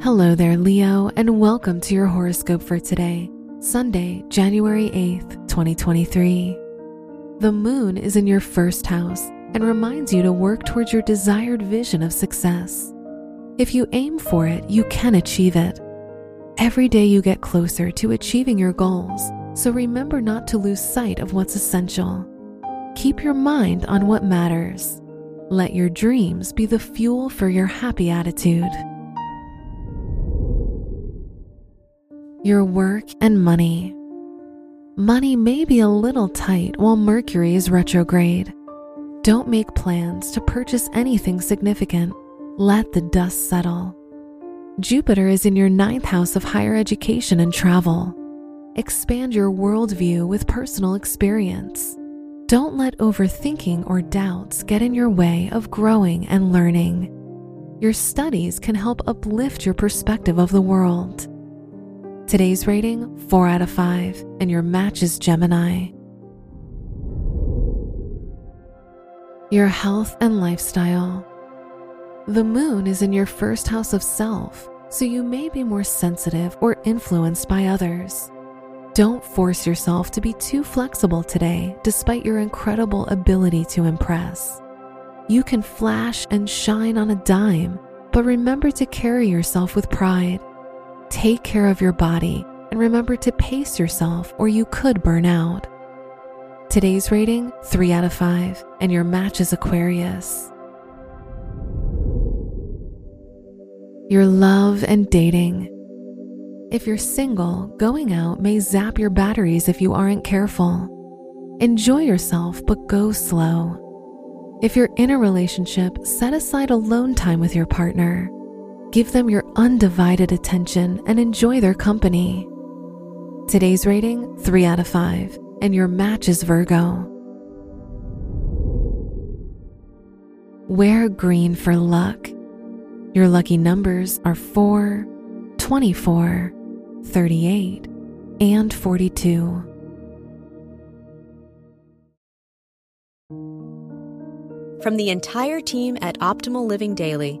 Hello there, Leo, and welcome to your horoscope for today, Sunday, January 8th, 2023. The moon is in your first house and reminds you to work towards your desired vision of success. If you aim for it, you can achieve it. Every day you get closer to achieving your goals, so remember not to lose sight of what's essential. Keep your mind on what matters. Let your dreams be the fuel for your happy attitude. Your work and money. Money may be a little tight while Mercury is retrograde. Don't make plans to purchase anything significant. Let the dust settle. Jupiter is in your ninth house of higher education and travel. Expand your worldview with personal experience. Don't let overthinking or doubts get in your way of growing and learning. Your studies can help uplift your perspective of the world. Today's rating 4 out of 5, and your match is Gemini. Your health and lifestyle. The moon is in your first house of self, so you may be more sensitive or influenced by others. Don't force yourself to be too flexible today, despite your incredible ability to impress. You can flash and shine on a dime, but remember to carry yourself with pride. Take care of your body and remember to pace yourself or you could burn out. Today's rating 3 out of 5, and your match is Aquarius. Your love and dating. If you're single, going out may zap your batteries if you aren't careful. Enjoy yourself, but go slow. If you're in a relationship, set aside alone time with your partner. Give them your undivided attention and enjoy their company. Today's rating 3 out of 5, and your match is Virgo. Wear green for luck. Your lucky numbers are 4, 24, 38, and 42. From the entire team at Optimal Living Daily,